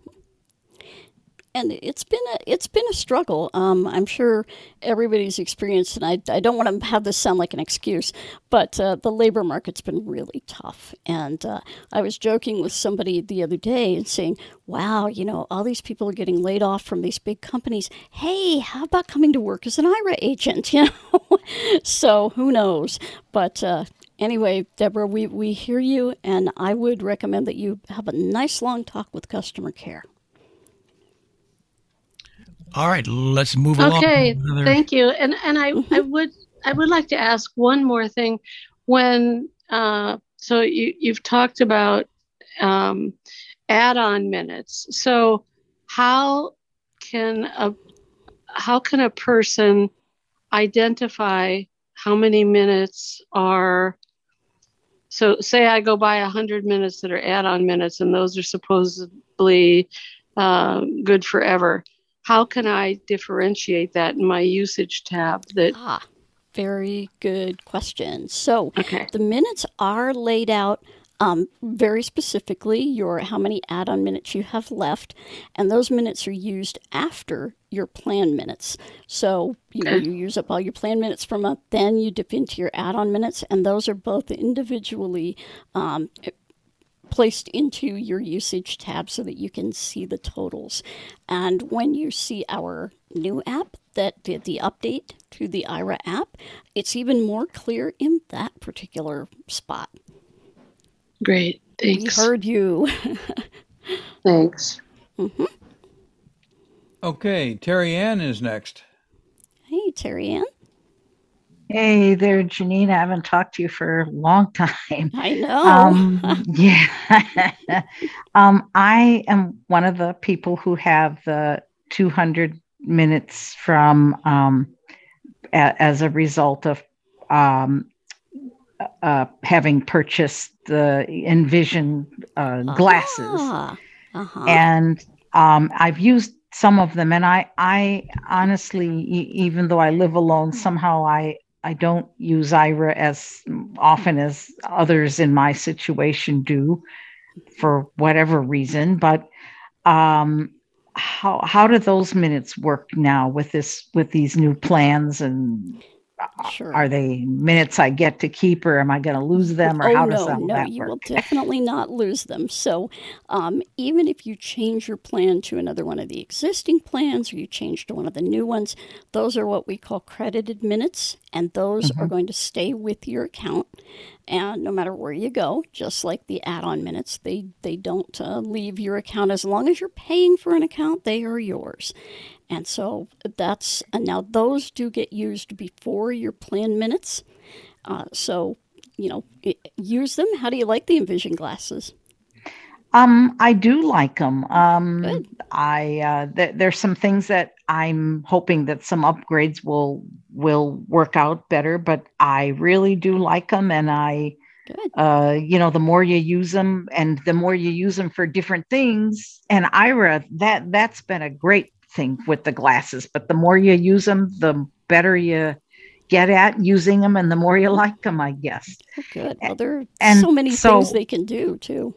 And it's been a it's been a struggle. Um, I'm sure everybody's experienced, and I, I don't want to have this sound like an excuse, but uh, the labor market's been really tough. And uh, I was joking with somebody the other day and saying, "Wow, you know, all these people are getting laid off from these big companies. Hey, how about coming to work as an Aira agent? You know, so who knows? But uh, anyway, Deborah, we, we hear you, and I would recommend that you have a nice long talk with customer care. All right, let's move along. Okay, thank you. And and I, I would I would like to ask one more thing. When uh, so you you've talked about um, add-on minutes. So how can a how can a person identify how many minutes are so say I go buy 100 minutes that are add on minutes, and those are supposedly uh, good forever. how can I differentiate that in my usage tab? That ah, very good question. So okay. the minutes are laid out um, very specifically your how many add-on minutes you have left, and those minutes are used after your plan minutes. So you know you use up all your plan minutes for a month, then you dip into your add-on minutes, and those are both individually um, placed into your usage tab so that you can see the totals. And when you see our new app that did the update to the Aira app, it's even more clear in that particular spot. Great. Thanks. We heard you. Thanks. Mm-hmm. Okay, Terry Ann is next. Hey, Terry Ann. Hey there, Janine. I haven't talked to you for a long time. I know. Um, yeah. um, I am one of the people who have the 200 minutes from um, a, as a result of um, uh, having purchased the Envision uh, glasses, Ah, uh-huh. and um, I've used some of them. And I, I honestly, e- even though I live alone, somehow I, I don't use Aira as often as others in my situation do, for whatever reason. But um, how how do those minutes work now with this with these new plans and Sure. are they minutes I get to keep or am I going to lose them or oh how no, does that, no, that you will definitely not lose them. So, um, even if you change your plan to another one of the existing plans or you change to one of the new ones, those are what we call credited minutes, and those are Mhm. going to stay with your account. And no matter where you go, just like the add-on minutes, they they don't uh, leave your account as long as you're paying for an account. They are yours. And so that's and now those do get used before your plan minutes. Uh, so you know, use them. How do you like the Envision glasses? Um, I do like them. Um, I uh, th- there's some things that I'm hoping that some upgrades will will work out better, but I really do like them, and I, uh, you know, the more you use them, and the more you use them for different things, and Aira, that that's been a great thing with the glasses. But the more you use them, the better you get at using them, and the more you like them, I guess. Oh, good. Well, there are and so many so- things they can do too.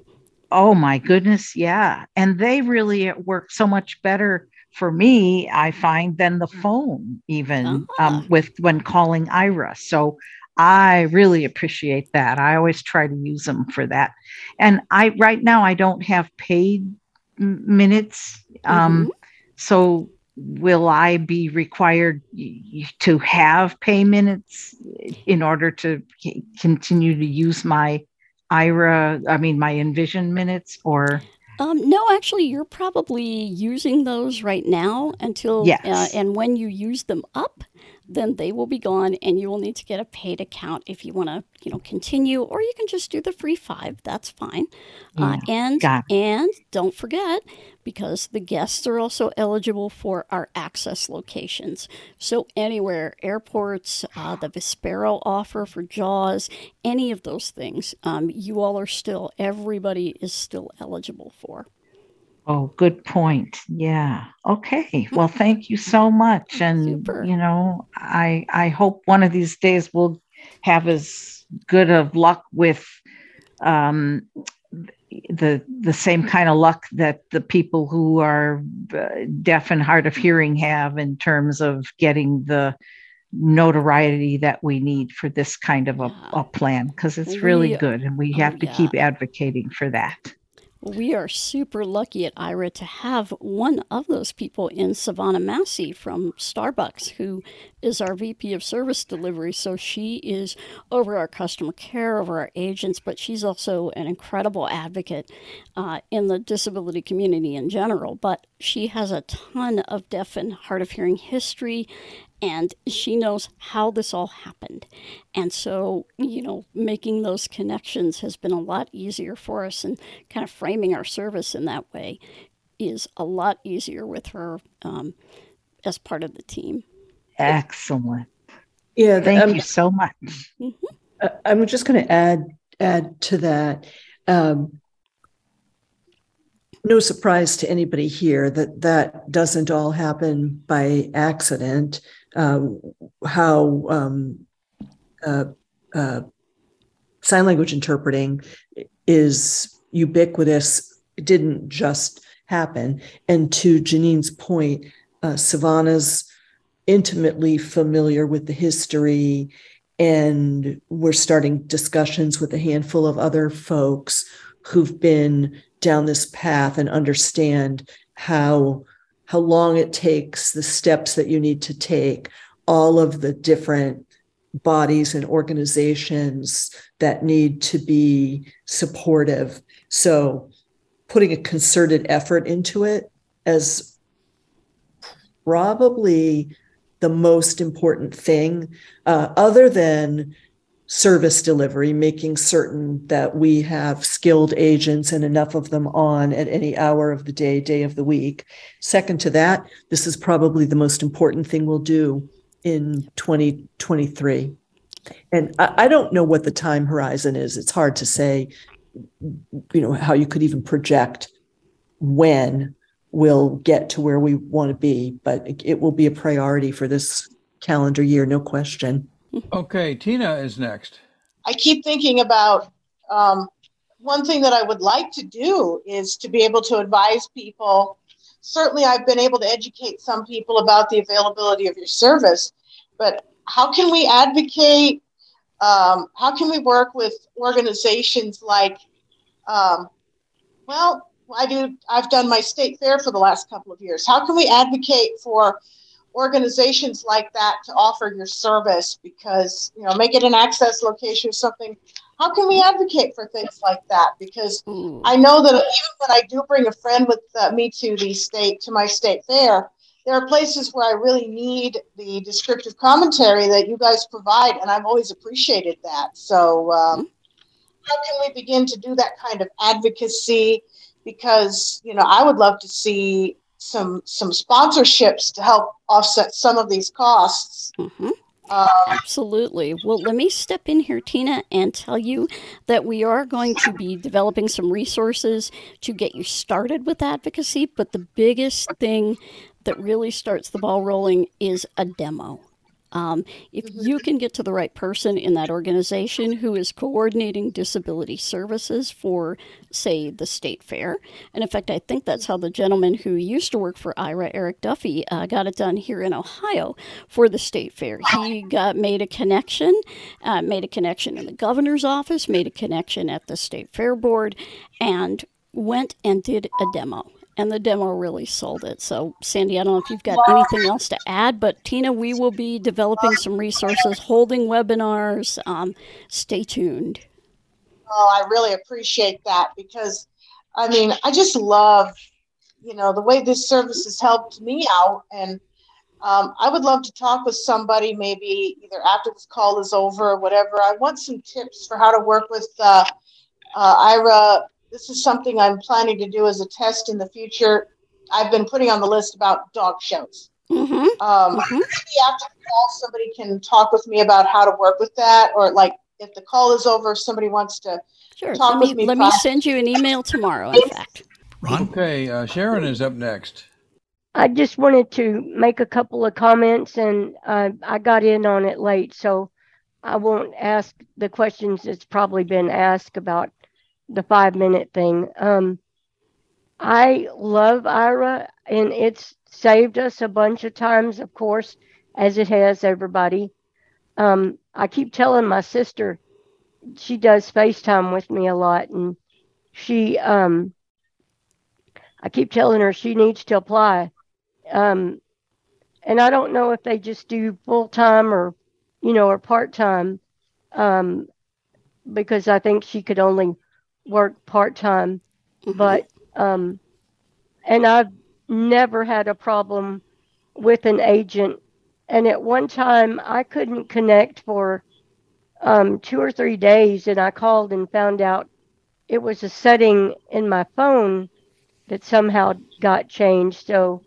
Oh my goodness, yeah. And they really work so much better for me, I find, than the phone, even Ah. um, with when calling Aira. So I really appreciate that. I always try to use them for that. And I right now I don't have paid minutes. Um, so will I be required to have pay minutes in order to continue to use my Aira, I mean, my Envision minutes or? Um, no, actually, you're probably using those right now until, uh, and when you use them up, then they will be gone, and you will need to get a paid account if you want to, you know, continue, or you can just do the free five. That's fine. Uh, and and don't forget, because the guests are also eligible for our access locations. So anywhere, airports, uh, the Vispero offer for Jaws, any of those things, um, you all are still, everybody is still eligible for. Oh, good point. Yeah. Okay. Well, thank you so much. And Super. you know, I I hope one of these days we'll have as good of luck with um the the same kind of luck that the people who are uh, deaf and hard of hearing have in terms of getting the notoriety that we need for this kind of a, a plan because it's really We- good and we oh, have to yeah. keep advocating for that. We are super lucky at Aira to have one of those people in Savannah Massey from Starbucks, who is our VP of Service Delivery. So she is over our customer care, over our agents, but she's also an incredible advocate uh, in the disability community in general. But she has a ton of deaf and hard of hearing history and she knows how this all happened. And so, you know, making those connections has been a lot easier for us, and kind of framing our service in that way is a lot easier with her um, as part of the team. Excellent. Yeah, Thank um, you so much. Uh, I'm just going to add add to that. Um, no surprise to anybody here that that doesn't all happen by accident. Uh, how um, uh, uh, sign language interpreting is ubiquitous. It didn't just happen. And to Janine's point, uh, Savannah's intimately familiar with the history, and we're starting discussions with a handful of other folks who've been down this path and understand how how long it takes, the steps that you need to take, all of the different bodies and organizations that need to be supportive. So, putting a concerted effort into it as probably the most important thing, uh, other than service delivery, making certain that we have skilled agents and enough of them on at any hour of the day, day of the week. Second to that, this is probably the most important thing we'll do in 2023. And I, I don't know what the time horizon is. It's hard to say, you know, how you could even project when we'll get to where we want to be, but it, it will be a priority for this calendar year, no question. Okay, Tina is next. I keep thinking about um, one thing that I would like to do is to be able to advise people. Certainly, I've been able to educate some people about the availability of your service, but how can we advocate? Um, how can we work with organizations like, um, well, I do. I've done my state fair for the last couple of years. How can we advocate for organizations like that to offer your service because you know make it an access location or something. How can we advocate for things like that? Because i know that even when i do bring a friend with uh, me to the state to my state fair there are places where i really need the descriptive commentary that you guys provide and i've always appreciated that. So um, how can we begin to do that kind of advocacy? Because you know i would love to see some some sponsorships to help offset some of these costs. Mm-hmm. Um, Absolutely. Well, let me step in here, Tina, and tell you that we are going to be developing some resources to get you started with advocacy. But the biggest thing that really starts the ball rolling is a demo. Um, if mm-hmm. you can get to the right person in that organization who is coordinating disability services for, say, the state fair, and in fact, I think that's how the gentleman who used to work for Aira, Eric Duffy, uh, got it done here in Ohio for the state fair. He got made a connection, uh, made a connection in the governor's office, made a connection at the state fair board, and went and did a demo and the demo really sold it. So, Sandy, I don't know if you've got anything else to add, but Tina, we will be developing some resources, holding webinars. Um, stay tuned. Oh, I really appreciate that because, I mean, I just love, you know, the way this service has helped me out, and um, I would love to talk with somebody maybe either after this call is over or whatever. I want some tips for how to work with uh, uh, Aira this is something I'm planning to do as a test in the future. I've been putting on the list about dog shows. Mm-hmm. Um, mm-hmm. Maybe after the call, somebody can talk with me about how to work with that, or like if the call is over, if somebody wants to sure. talk let with me. me let me send you an email tomorrow. In fact, Ron. Okay, uh, Sharon is up next. I just wanted to make a couple of comments, and uh, I got in on it late, so I won't ask the questions that's probably been asked about the five minute thing. Um, I love Aira, and it's saved us a bunch of times, of course, as it has everybody. Um, I keep telling my sister, she does FaceTime with me a lot, and she, um, I keep telling her she needs to apply. Um, and I don't know if they just do full time or, you know, or part time, um, because I think she could only work part time, mm-hmm. but um, and I've never had a problem with an agent. And at one time, I couldn't connect for um, two or three days, and I called and found out it was a setting in my phone that somehow got changed. So,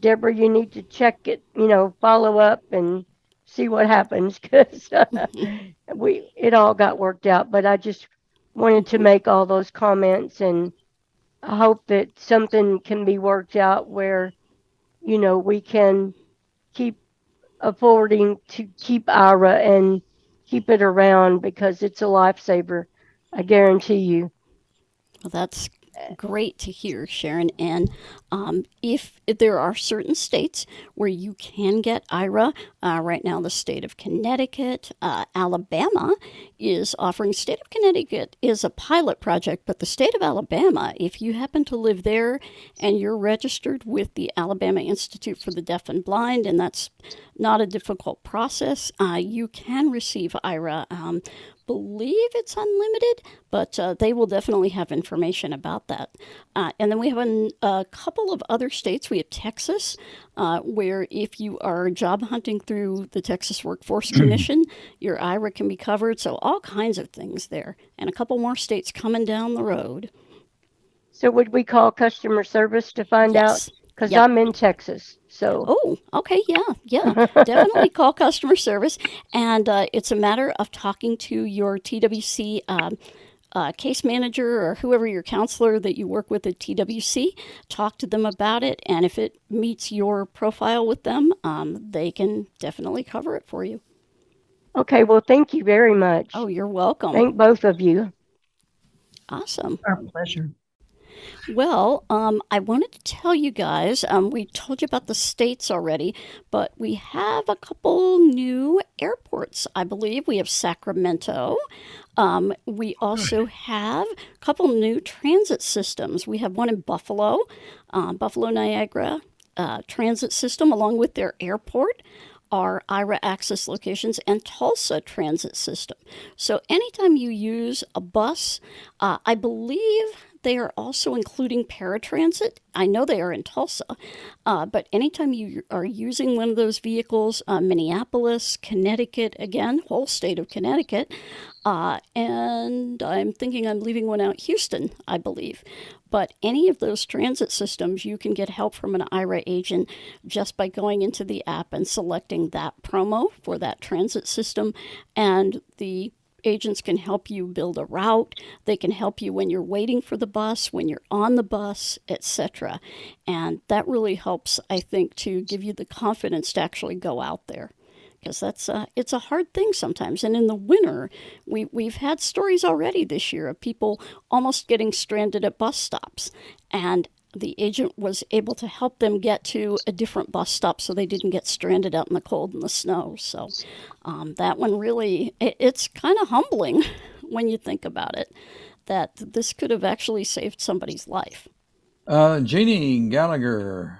Deborah, you need to check it. You know, follow up and see what happens because uh, we it all got worked out. But I just wanted to make all those comments and I hope that something can be worked out where, you know, we can keep affording to keep Aira and keep it around because it's a lifesaver. I guarantee you. Well, that's great to hear, Sharon. And um, if, there are certain states where you can get Aira, uh, right now the state of Connecticut, uh, Alabama is offering. State of Connecticut is a pilot project, but the state of Alabama, if you happen to live there and you're registered with the Alabama Institute for the Deaf and Blind, and that's not a difficult process, uh, you can receive Aira. Um, believe it's unlimited, but uh, they will definitely have information about that. Uh, and then we have an, a couple of other states. We have Texas, uh, where if you are job hunting through the Texas Workforce Commission, your Aira can be covered. So, all kinds of things there. And a couple more states coming down the road. So, would we call customer service to find yes. out? Because yep. I'm in Texas. So oh, okay, yeah, yeah, definitely call customer service, and uh, it's a matter of talking to your TWC. Um, uh, case manager or whoever your counselor that you work with at TWC, talk to them about it, and if it meets your profile with them, um, they can definitely cover it for you. Okay, well, thank you very much. Oh, you're welcome. Thank both of you. Awesome. Our pleasure. Well, um, I wanted to tell you guys, um, we told you about the states already, but we have a couple new airports, I believe. We have Sacramento. Um, we also have a couple new transit systems. We have one in Buffalo, uh, Buffalo Niagara uh, Transit System, along with their airport our Aira access locations and Tulsa Transit System. So anytime you use a bus, uh, I believe they are also including paratransit. I know they are in Tulsa, uh, but anytime you are using one of those vehicles, uh, Minneapolis, Connecticut, again, whole state of Connecticut, uh, and I'm thinking I'm leaving one out, Houston, I believe. But any of those transit systems, you can get help from an Aira agent just by going into the app and selecting that promo for that transit system. And the agents can help you build a route. They can help you when you're waiting for the bus when you're on the bus etc and that really helps i think to give you the confidence to actually go out there because that's a, it's a hard thing sometimes. And in the winter we, we've had stories already this year of people almost getting stranded at bus stops. And the agent was able to help them get to a different bus stop so they didn't get stranded out in the cold and the snow. So um, that one really, it, it's kind of humbling when you think about it that this could have actually saved somebody's life. Uh, Jeannie Gallagher.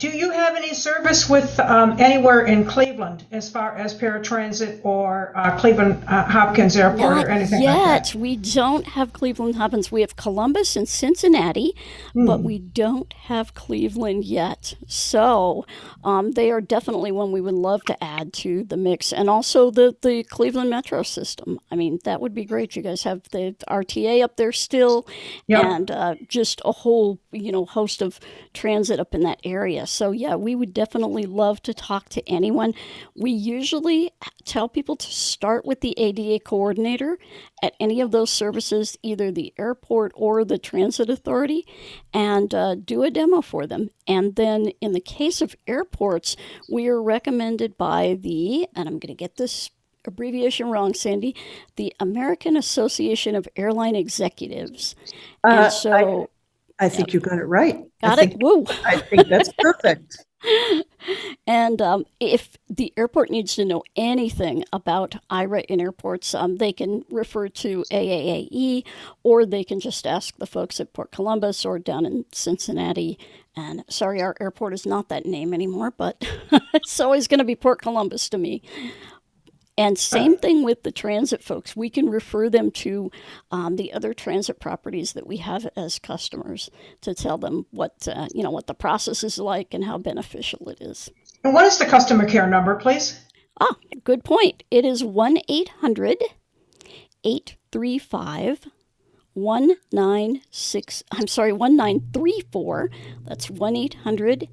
Do you have any service with um, anywhere in Cleveland as far as paratransit or uh, Cleveland uh, Hopkins Airport Not or anything yet. like that? We don't have Cleveland Hopkins. We have Columbus and Cincinnati, mm. but we don't have Cleveland yet. So um, they are definitely one we would love to add to the mix, and also the the Cleveland Metro system. I mean, that would be great. You guys have the RTA up there still, yep. and uh, just a whole you know host of transit up in that area. So, yeah, we would definitely love to talk to anyone. We usually tell people to start with the ADA coordinator at any of those services, either the airport or the transit authority, and uh, do a demo for them. And then, in the case of airports, we are recommended by the, and I'm going to get this abbreviation wrong, Sandy, the American Association of Airline Executives. Uh, and so. I- I think yep. you got it right. Got I it. Think, Woo. I think that's perfect. and um, if the airport needs to know anything about Aira in airports, um, they can refer to AAAE or they can just ask the folks at Port Columbus or down in Cincinnati. And sorry, our airport is not that name anymore, but it's always going to be Port Columbus to me. And same thing with the transit folks. We can refer them to um, the other transit properties that we have as customers to tell them what uh, you know what the process is like and how beneficial it is. And what is the customer care number, please? Ah, good point. It is one eight hundred eight three five. 196 I'm sorry 1934 that's 1 800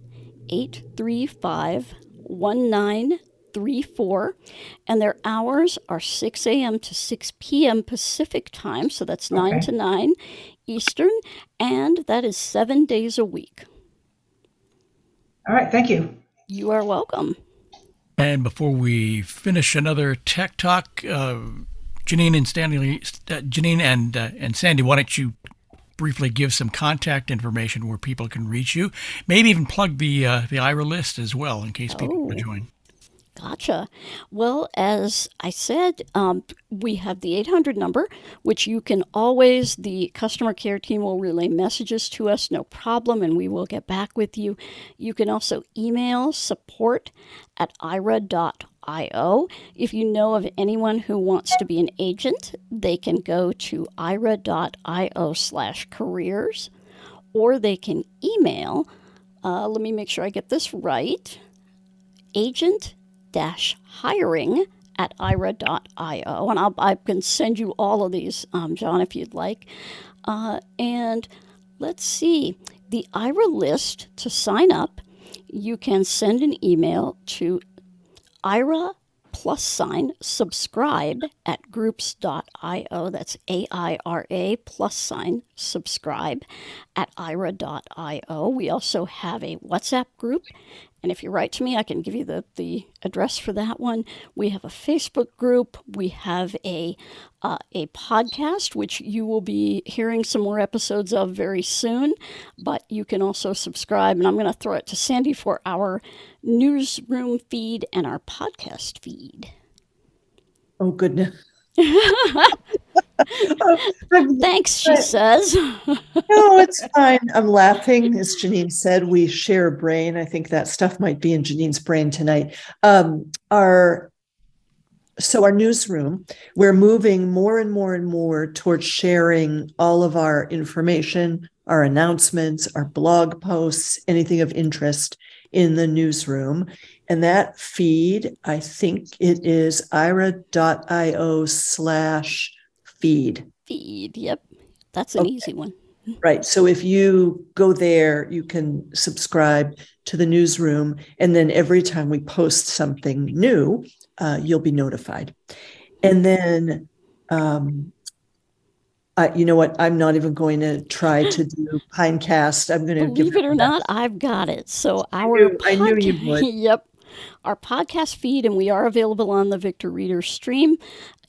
835 1934 834, and their hours are 6 a.m. to 6 p.m. Pacific time, so that's 9 Okay. to 9 Eastern, and that is seven days a week. All right, thank you. You are welcome. And before we finish another tech talk, uh, Janine and Stanley, uh, Janine and uh, and Sandy, why don't you briefly give some contact information where people can reach you? Maybe even plug the uh, the Aira list as well in case people want to Oh. join. Gotcha. Well, as I said, um, we have the 800 number, which you can always, the customer care team will relay messages to us, no problem, and we will get back with you. You can also email support at aira.io. If you know of anyone who wants to be an agent, they can go to aira.io slash careers, or they can email, uh, let me make sure I get this right agent hiring at aira.io. And I'll, I can send you all of these, um, John, if you'd like. Uh, and let's see, the Aira list to sign up, you can send an email to Aira plus sign subscribe at groups.io. That's A I R A plus sign subscribe at aira.io. We also have a WhatsApp group. And if you write to me, I can give you the, the address for that one. We have a Facebook group. We have a uh, a podcast, which you will be hearing some more episodes of very soon. But you can also subscribe, and I'm going to throw it to Sandy for our newsroom feed and our podcast feed. Oh, goodness. Thanks, she says. no, it's fine. I'm laughing. As Janine said, we share a brain. I think that stuff might be in Janine's brain tonight. Um, our so our newsroom, we're moving more and more and more towards sharing all of our information, our announcements, our blog posts, anything of interest in the newsroom. And that feed, I think it is aira.io slash feed. Feed, yep. That's an Okay. easy one. Right. So if you go there, you can subscribe to the newsroom. And then every time we post something new, uh, you'll be notified. And then, um, I, you know what? I'm not even going to try to do Pinecast. I'm going to give Believe it or not, I've got it. So our knew- I knew you would. yep. Our podcast feed, and we are available on the Victor Reader stream,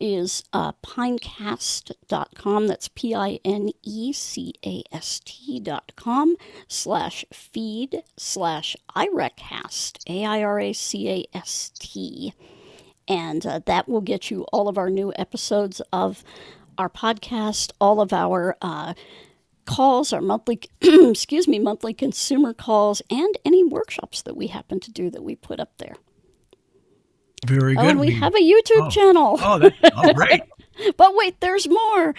is uh, pinecast.com. That's P I N E C A S T dot com slash feed slash AiraCast, A I R A C A S T. And uh, that will get you all of our new episodes of our podcast, all of our uh, calls, our monthly, excuse me, monthly consumer calls, and any workshops that we happen to do that we put up there. Very Oh, good. and we have a YouTube oh. channel. Oh, that, oh, great. But wait, there's more.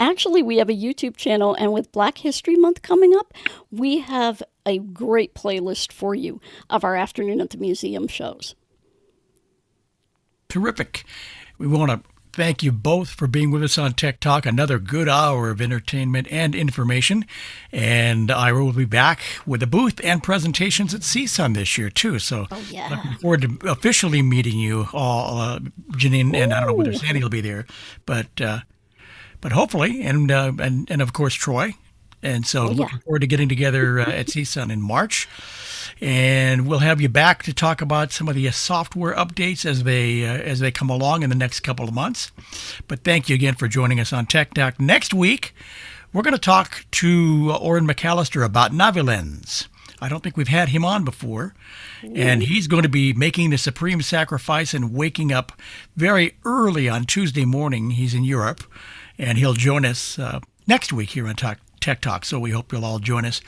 Actually, we have a YouTube channel, and with Black History Month coming up, we have a great playlist for you of our afternoon at the museum shows. Terrific. We want to thank you both for being with us on Tech Talk. Another good hour of entertainment and information. And Aira will be back with a booth and presentations at CSUN this year, too. So Oh, yeah. looking forward to officially meeting you all, uh, Janine, and I don't know whether Sandy will be there, but uh, but hopefully, and, uh, and, and of course, Troy. And so Oh, yeah. looking forward to getting together uh, at CSUN in March. And we'll have you back to talk about some of the uh, software updates as they uh, as they come along in the next couple of months. But thank you again for joining us on Tech Talk. Next week, we're going to talk to Oren McAllister about Navilens. I don't think we've had him on before. And he's going to be making the supreme sacrifice and waking up very early on Tuesday morning. He's in Europe, and he'll join us uh, next week here on Talk, Tech Talk. So we hope you'll all join us.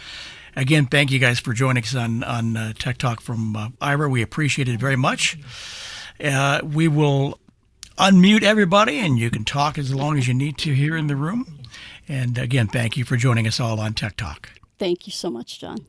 Again, thank you guys for joining us on, on uh, Tech Talk from uh, Aira. We appreciate it very much. Uh, we will unmute everybody, and you can talk as long as you need to here in the room. And again, thank you for joining us all on Tech Talk. Thank you so much, John.